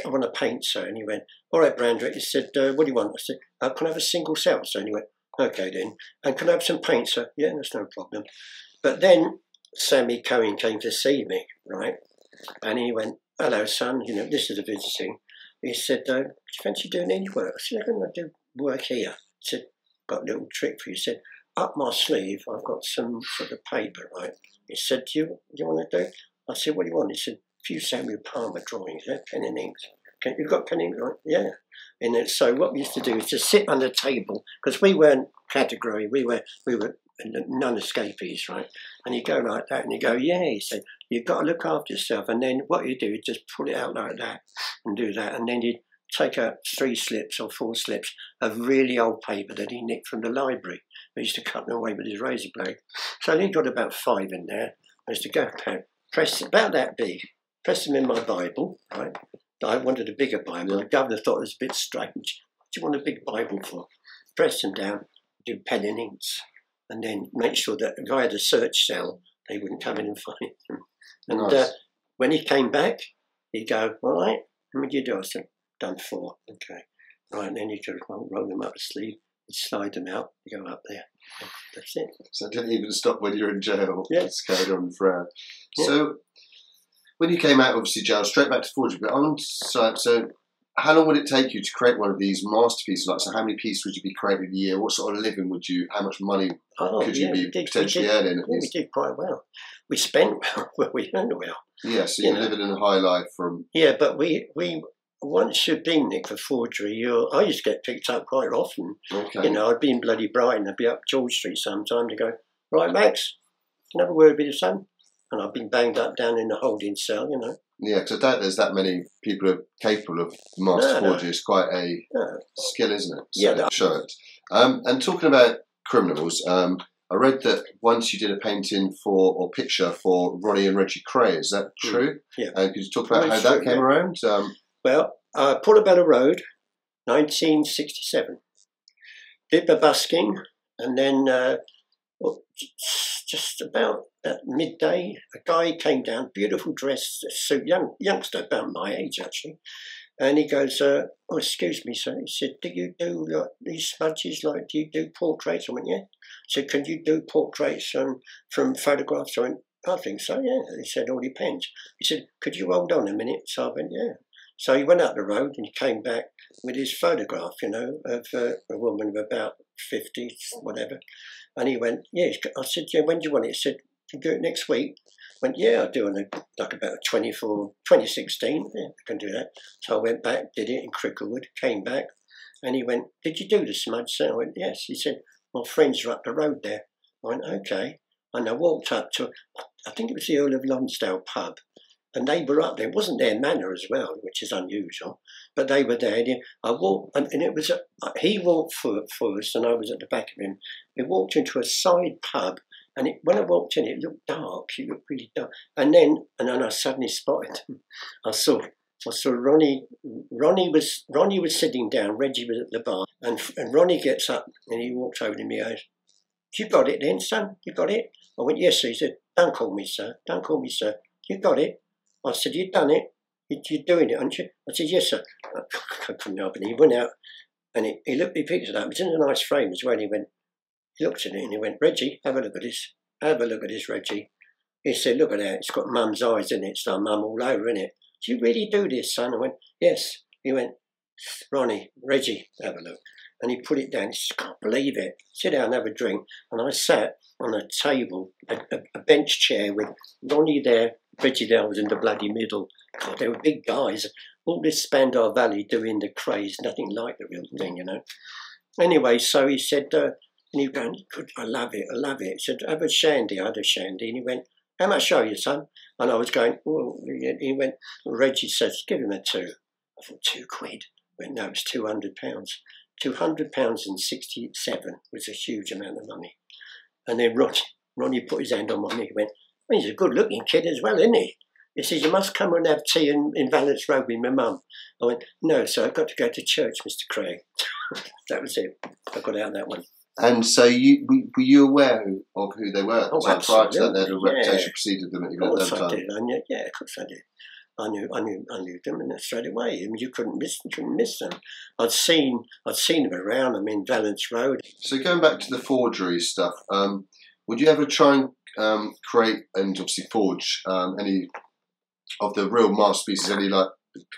I want to paint, sir. And he went, All right, Brandrett. He said, uh, What do you want? I said, uh, Can I have a single cell, sir? And he went, Okay, then. And can I have some paint, sir? Yeah, that's no problem. But then Sammy Cohen came to see me, right? And he went, Hello, son. You know, this is a visiting. He said, uh, Do you fancy doing any work? I said, I'm going to do work here. He said, Got a little trick for you. He said, Up my sleeve, I've got some sort of paper, right? He said, Do you, you want to do? I said, What do you want? He said, A few Samuel Palmer drawings, yeah? pen and inks. Can, you've got pen and ink, right? Yeah. And then, so what we used to do is just sit on the table because we weren't category. We were we were non-escapees, right? And you go like that, and you go, yeah. He said, you've got to look after yourself. And then what you do is just pull it out like that and do that, and then you take out three slips or four slips of really old paper that he nicked from the library. He used to cut them away with his razor blade. So he got about five in there. I used to go press about that big, press them in my Bible, right? I wanted a bigger Bible. The governor thought it was a bit strange. What do you want a big Bible for? Press them down, do pen and inks, and then make sure that if I had a search cell, they wouldn't come in and find them. And uh, when he came back, he'd go, All right, how many did you do? I said, Done four. Okay. Right, and then you could roll, roll them up the sleeve, slide them out, you go up there. That's it. So it didn't even stop when you were in jail. Yeah. It's carried on forever. Yeah. So when you came out, obviously jail, straight back to forgery. But on so, so how long would it take you to create one of these masterpieces? Like, so how many pieces would you be creating a year? What sort of living would you? How much money Oh, could you be did, potentially we did, earning? Yeah, we did quite well. We spent well, we earned well. Yeah, so you you're know. living in a high life from. Yeah, but we, we once you've been Nick for forgery, you I used to get picked up quite often. Okay. You know, I'd be in bloody Brighton, I'd be up George Street sometime to go, right, Max, can I a word with your son? And I've been banged up down in the holding cell, you know. Yeah, because I doubt there's that many people who are capable of master No, no. forgery. It's quite a Yeah. skill, isn't it? Yeah, So, that- show it. Um, and talking about criminals, um, I read that once you did a painting for or picture for Ronnie and Reggie Kray. Is that Mm. true? Yeah. Uh, could you talk about how it's that true, came yeah. around? Um, Well, uh, Portobello Road, 1967. Did the busking, and then uh, well, just- about at midday, a guy came down, beautiful dress, suit, young youngster, about my age actually, and he goes, uh, "Oh, excuse me, sir." He said, "Do you do like these smudges? Like, do you do portraits?" I went, "Yeah." He said, "Can you do portraits um, from photographs?" I went, "I think so." Yeah. He said, "All depends." He said, "Could you hold on a minute?" So I went, "Yeah." So he went up the road and he came back with his photograph, you know, of uh, a woman of about 50, whatever. And he went, Yeah. I said, Yeah, when do you want it? He said, Can do it next week? I went, Yeah, I'll do it like about 24, 2016. Yeah, I can do that. So I went back, did it in Cricklewood, came back, and he went, Did you do the smudge? So I went, Yes. He said, My friends are up the road there. I went, Okay. And I walked up to, I think it was the Earl of Lonsdale pub. And they were up there. It wasn't their manner as well, which is unusual, but they were there. And I walked, and, it was a, he walked for, first, and I was at the back of him. We walked into a side pub, and it, when I walked in, it looked dark. It looked really dark. And then, and then I suddenly spotted him. I saw, I saw Ronnie. Ronnie was Ronnie was sitting down. Reggie was at the bar, and and Ronnie gets up and he walks over to me. and goes, "You got it, then, son? You got it?" I went, "Yes." sir." He said, "Don't call me sir. Don't call me sir. You got it." I said, "You've done it. You- You're doing it, aren't you?" I said, "Yes, sir." I couldn't help it. He went out and he, he looked. He picked it up. It was in a nice frame as well. He went, He looked at it and he went, Reggie, have a look at this. Have a look at this, Reggie. He said, look at that. It's got mum's eyes in it. It's like mum all over, in it. Do you really do this, son? I went, yes. He went, Ronnie, Reggie, have a look. And he put it down. He said, can't believe it. Sit down and have a drink. And I sat on a table, a, a, a bench chair with Ronnie there, There was in the bloody middle. God, they were big guys. All this Spandau Ballet doing the Krays, nothing like the real thing, you know. Anyway, so he said, uh, and he went, Good, I love it, I love it. He said, have a shandy. I had a shandy. And he went, how much are you, son? And I was going, well, he went, Reggie says, give him a two. I thought, two quid? I went, no, it's 200 pounds. 200 pounds and 67 was a huge amount of money. And then Ronnie, Ronnie put his hand on my knee. He went, well, he's a good looking kid as well, isn't he? He says, you must come and have tea in, in Vallance Road with my mum. I went, no, so I've got to go to church, Mr. Kray. that was it. I got out that one. And so you were you aware of who they were? Oh, so prior to that, their yeah. reputation preceded them at Of the course I did. I knew, yeah, of course I did. I knew, I knew, I knew them, and straight away. I mean, you couldn't miss, you couldn't miss them. I'd seen, I'd seen them around. I mean, Vallance Road. So going back to the forgery stuff, um, would you ever try and um, create and obviously forge um, any of the real masterpieces, any like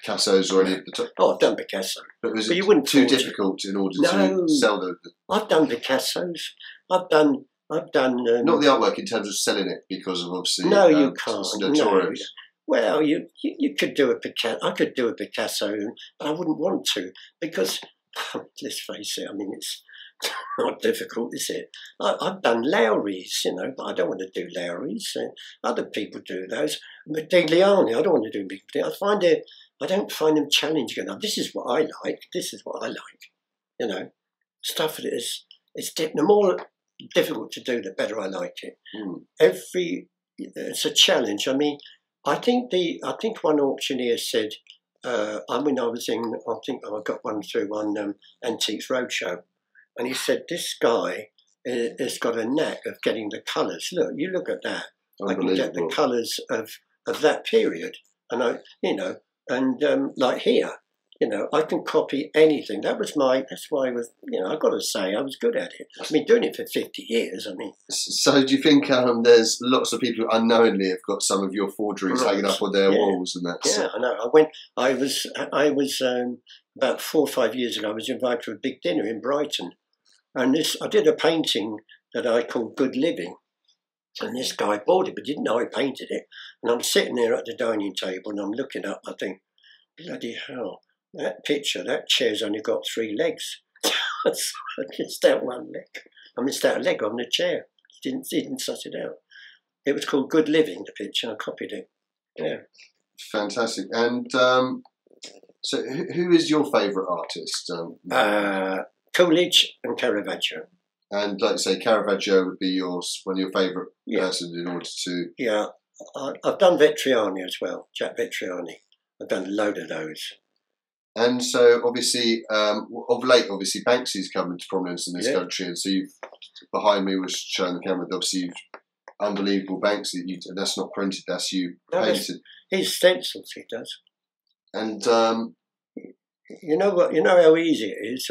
Picasso's or any of the top? Oh, I've done Picasso. But was But it you wouldn't too forge it. difficult in order No. to sell the, the I've done Picasso's. I've done, I've done. Um, not the artwork in terms of selling it because of obviously No, you um, can't. No. notorious. Well, you, you you could do a Picasso. I could do a Picasso, but I wouldn't want to because let's face it. I mean, it's not difficult, is it? I, I've done Lowry's, you know, but I don't want to do Lowry's. Other people do those. But Digliani, I don't want to do big. I find it. I don't find them challenging enough. This is what I like. This is what I like. You know, stuff that is it's di- the more difficult to do, the better I like it Mm. every it's a challenge. I mean, I think the I think one auctioneer said, uh, I mean, I was in I think I got one through on um, Antiques Roadshow, and he said this guy has got a knack of getting the colours. Look, you look at that. I can get the colours of of that period, and I, you know, and um, like here, you know, I can copy anything. That was my. That's why I was. You know, I've got to say, I was good at it. I mean, doing it for fifty years. I mean. So do you think um, there's lots of people who unknowingly have got some of your forgeries Right. hanging up on their Yeah. walls and that? Yeah, I know. I went. I was. I was um, about four or five years ago. I was invited to a big dinner in Brighton, and this. I did a painting that I called Good Living, and this guy bought it, but didn't know I painted it. And I'm sitting there at the dining table, and I'm looking up. I think, bloody hell, that picture, that chair's only got three legs. so I missed out one leg. I missed out a leg on the chair. Didn't didn't suss it out. It was called Good Living. The picture. I copied it. Yeah. Fantastic. And um, so, who, who is your favourite artist? Um, uh, Coolidge and Caravaggio. and like you say, Caravaggio would be your one of your favourite Yeah. person in order to. Yeah, I, I've done Vettriano as well, Jack Vettriano. I've done a load of those. And so, obviously, um, of late, obviously, Banksy's come into prominence in this Yeah. country, and so you've behind me was showing the camera. Obviously, you've unbelievable Banksy, you, that's not printed. That's you No, painted. His stencils, he does. And um, You know what? You know how easy it is.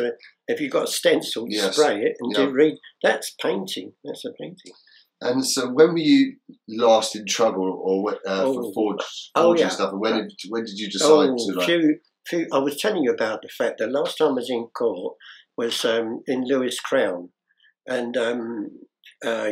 If you've got a stencil, you Yes. spray it and Yeah. you read. That's painting. That's a painting. and so, when were you last in trouble, or uh, Oh. for forge, Oh, forging yeah. stuff? And when did when did you decide Oh, to like? few, few, I was telling you about the fact that last time I was in court was um, in Lewes Crown, and um, uh,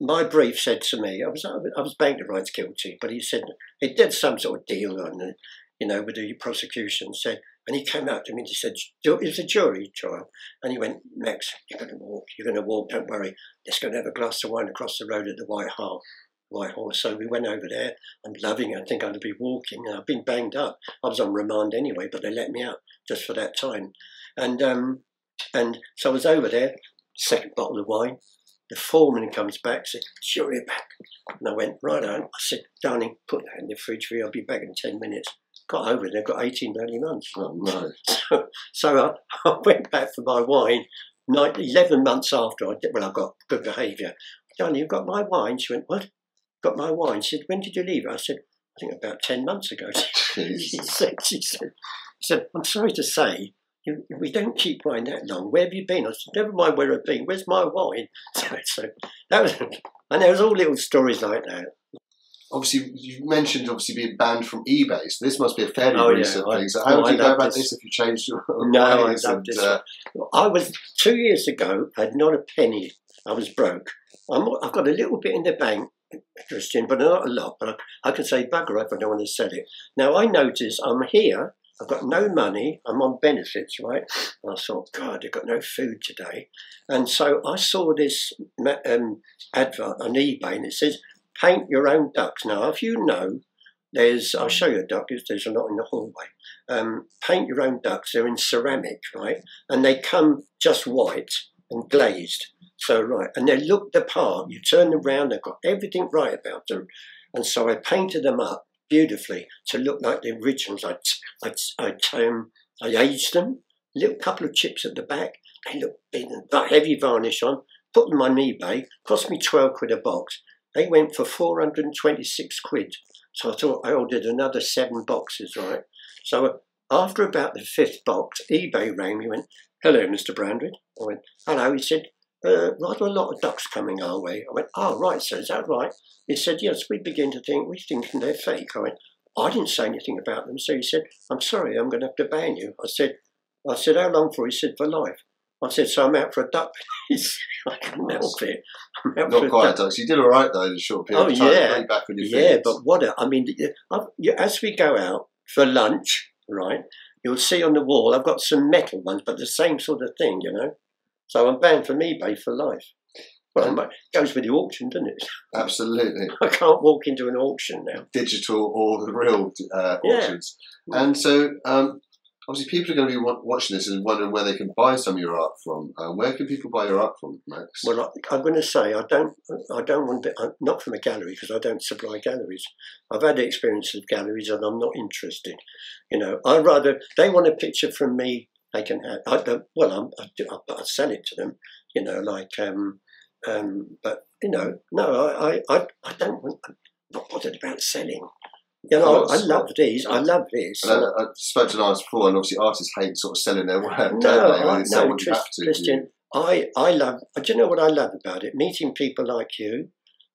my brief said to me, I was I was bank rights guilty, but he said he did some sort of deal on it, you know, with the prosecution. Said, and he came out to me and he said, "Ju- "It's a jury trial," and he went, "Max, you're going to walk. You're going to walk. Don't worry. Let's go and have a glass of wine across the road at the White Hart." White Horse. So we went over there. I'm loving it. I think I'd be walking. I've been banged up. I was on remand anyway, but they let me out just for that time. And um, and so I was over there. Second bottle of wine. The foreman comes back, said, "Sure, you're back." And I went right on. I said, "Darling, put that in the fridge for you. I'll be back in ten minutes." Got over it. They've got eighteen bloody months. Oh no! So, uh, so I, I went back for my wine. Nine, Eleven months after I did, well, I got good behaviour. Darling, you've got my wine? She went, what? Got my wine? She said, when did you leave? I said, I think about ten months ago. she said, she said, she said, I'm sorry to say, you, we don't keep wine that long. Where have you been? I said, never mind where I've been. Where's my wine? So, so that was, and there was all little stories like that. Obviously, you mentioned obviously being banned from eBay, so this must be a fairly Oh, recent I- thing. So how would I you go about this. this if you changed your No, I and, uh, I was two years ago. I had not a penny. I was broke. I'm, I've got a little bit in the bank, Christian, but not a lot. But I, I can say bugger if I don't want to sell it. Now I notice I'm here. I've got no money. I'm on benefits, right? And I thought, God, I've got no food today. And so I saw this um, advert on eBay, and it says, "Paint your own ducks." Now, if you know, there's I'll show you a duck. There's- a lot in the hallway. Um, paint your own ducks. They're in ceramic, right? And they come just white and glazed. So right, and they look the part. You turn them round, they've got everything right about them. And so I painted them up beautifully to look like the originals. I, I, um, I aged them, little couple of chips at the back. They look big and heavy varnish on. Put them on eBay. Cost me twelve quid a box. They went for four hundred and twenty-six quid. So I thought I ordered another seven boxes, right? So after about the fifth box, eBay rang me and went, Hello, Mr. Brandrett. I went, Hello. He said, uh, rather a lot of ducks coming our way. I went, Oh, right, sir, is that right? He said, Yes, we begin to think, we're thinking they're fake. I went, I didn't say anything about them. So he said, I'm sorry, I'm going to have to ban you. I said, I said, How long for? He said, For life. I said, So I'm out for a duck. He said, I couldn't help it. I'm out for not a quite duck. ducks. You did all right though in a short period Oh, of time. yeah. Back on your Yeah, feet. but what a, I mean, y- I've- you- as we go out for lunch, right, you'll see on the wall, I've got some metal ones, but the same sort of thing, you know. So I'm banned from eBay for life. Well, it goes with the auction, doesn't it? absolutely I can't walk into an auction now. digital or the real uh, Yeah. auctions. And so, um, obviously, people are going to be watching this and wondering where they can buy some of your art from. Um, where can people buy your art from, Max? Well, I, I'm going to say I don't, I don't want to, I'm not from a gallery because I don't supply galleries. I've had experience of galleries and I'm not interested. You know, I rather they want a picture from me. They can have. I don't, well, I'm, I, do, I, I sell it to them. You know, like, um, um, but you know, no, I, I, I, I don't want. I'm not bothered about selling. Know, Of I course. love these. I love this. And I, I spoke to an artist before, and obviously, artists hate sort of selling their work, don't No, they? When I, they no, what have to. Christian, I, I love, uh, do you know what I love about it? Meeting people like you,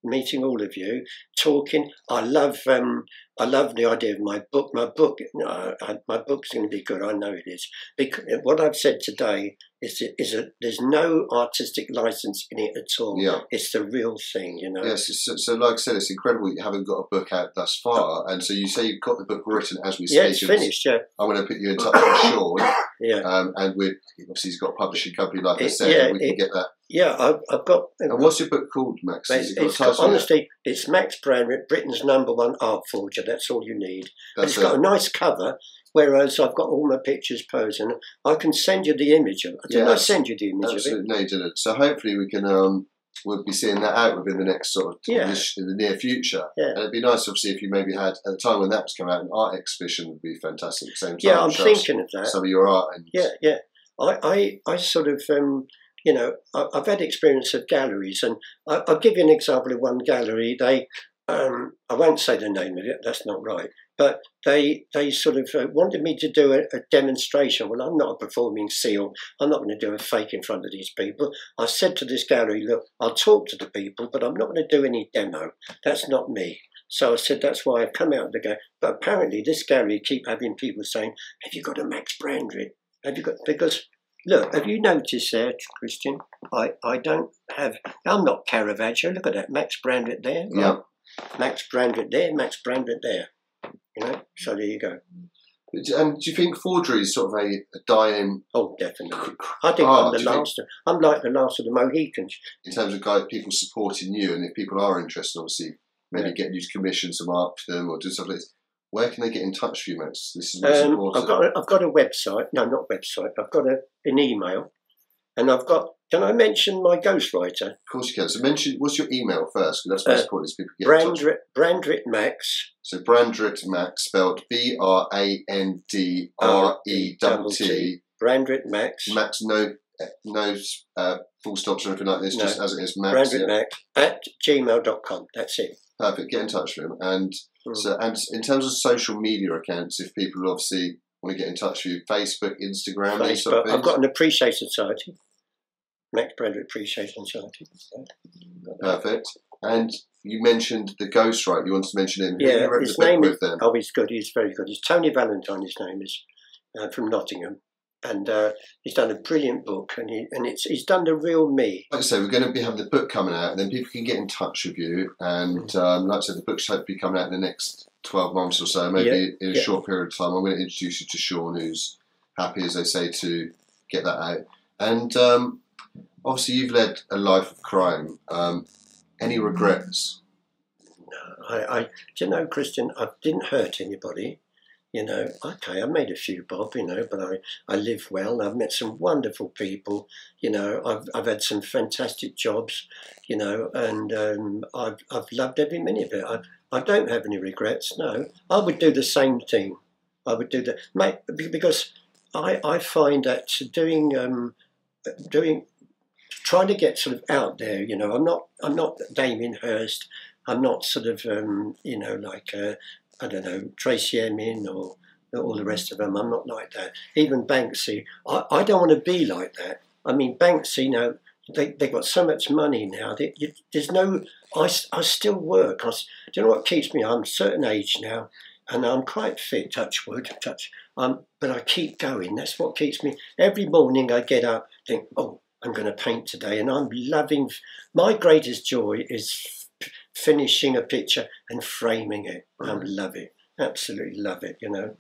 meeting all of you, talking. I love, um, I love the idea of my book. My book, uh, I, my book's going to be good. I know it is. Because what I've said today is, is that there's no artistic license in it at all. Yeah. It's the real thing, you know. Yes, so, so like I said, it's incredible you haven't got a book out thus far, and so you say you've got the book written as we Yeah, speak. it's finished. Yeah, I'm going to put you in touch with Sean, yeah, um, and with obviously he's got a publishing company, like I It- said, yeah, and we can get that. Yeah. I've, I've got. And what's your book called, Max? It's, it it's got, honestly, it's Max Brandrett, Britain's number one art forger. That's all you need. That's it's got a nice cover, whereas I've got all my pictures posing. I can send you the image of it. Didn't I send you the image of it? No, you didn't. So hopefully we can um, we'll be seeing that out within the next sort of Yeah. in the near future. Yeah. And it'd be nice, obviously, if you maybe had at the time when that was coming out, an art exhibition would be fantastic. Same time, Yeah, I'm thinking of that. some of your art and Yeah, yeah. I, I, I sort of, um, you know, I've had experience of galleries, and I'll give you an example of one gallery. They, um, I won't say the name of it. That's not right. But they, they sort of uh, wanted me to do a, a demonstration. Well, I'm not a performing seal. I'm not going to do a fake in front of these people. I said to this gallery, look, I'll talk to the people, but I'm not going to do any demo. That's not me. So I said, that's why I've come out of the game. But apparently, this gallery keep having people saying, have you got a Max Brandrett? Have you got because look, have you noticed there, Christian? I, I don't have I'm not Caravaggio. Look at that, Max Brandrett there. right? Yeah. Max Brandrett there, Max Brandrett there. You know? So there you go. And do you think forgery is sort of a, a dying Oh definitely. I think Ah, I'm the you think- last I'm like the last of the Mohicans. in terms of guys, people supporting you, and if people are interested, obviously, maybe Yeah. getting you to commission some art for them or do something like this. Where can they get in touch with you, Max? This is Um, important. I've got a, I've got a website. No, not website. I've got a, an email, and I've got. Can I mention my ghostwriter? of course you can. So mention what's your email first, because that's most Uh, important. Is people get in touch. Brandrett Brandrett Max So Brandrett Max spelled B R A N D R E double Brandrett Max Max, no, no uh, full stops or anything like this, No. just as it is. Max, Brandrett yeah. Max at gmail.com. That's it. perfect. Get in touch with him. And Mm. so, and in terms of social media accounts, if people obviously want to get in touch with you, Facebook, Instagram, these sort Facebook. of? I've got an Appreciation Society, Max Brandrett Appreciation Society. Perfect. And you mentioned the ghostwriter. You wanted to mention him. Yeah, his name is. Oh, he's good. He's very good. He's Tony Valentine. His name is uh, from Nottingham, and uh, he's done a brilliant book. And he and it's he's done the real me. Like I say, we're going to be having the book coming out, and then people can get in touch with you. And um, like I said, the book's hopefully coming out in the next 12 months or so, maybe Yeah, in a yeah. short period of time. I'm going to introduce you to Sean, who's happy, as they say, to get that out. And um, obviously, you've led a life of crime. Um, any regrets? I, I, do you know, Christian, I didn't hurt anybody. You know, okay, I made a few bob, you know, but I, I live well. I've met some wonderful people. You know, I've, I've had some fantastic jobs. You know, and um, I've, I've loved every minute of it. I, I don't have any regrets. No, I would do the same thing. I would do the mate because I, I find that doing um, doing trying to get sort of out there. You know, I'm not I'm not Damien Hirst. I'm not sort of, um, you know, like, uh, I don't know, Tracey Emin or all the rest of them. I'm not like that. Even Banksy, I, I don't want to be like that. I mean, Banksy, you know, they, they've got so much money now. That you, there's no, I, I still work. I, do you know what keeps me? I'm a certain age now and I'm quite fit, touch wood, touch. Um, but I keep going. That's what keeps me. Every morning I get up, think, oh, I'm going to paint today. And I'm loving, my greatest joy is finishing a picture and framing it. I love it. Absolutely love it, you know.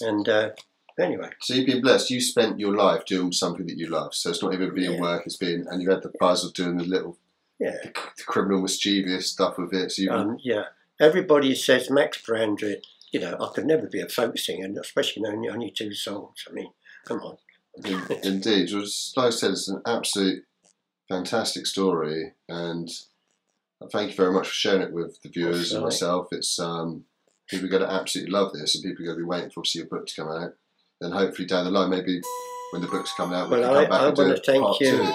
And uh, anyway, So you've been blessed. You spent your life doing something that you love. So it's not even being Yeah. work. It's been, and you had the buzz of doing the little yeah. the criminal mischievous stuff with it. So Um, yeah. Everybody says Max Brandrett, you know, I could never be a folk singer, especially knowing only two songs. I mean, come on. Indeed. Was, like I said, it's an absolute fantastic story, and thank you very much for sharing it with the viewers and myself. It's um, people are going to absolutely love this, and people are going to be waiting for obviously your book to come out. Then hopefully down the line, maybe when the book's coming out, we Well, can I- come back I and do it thank part you. two.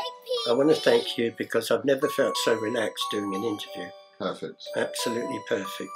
I want to thank you because I've never felt so relaxed doing an interview. Perfect. Absolutely perfect.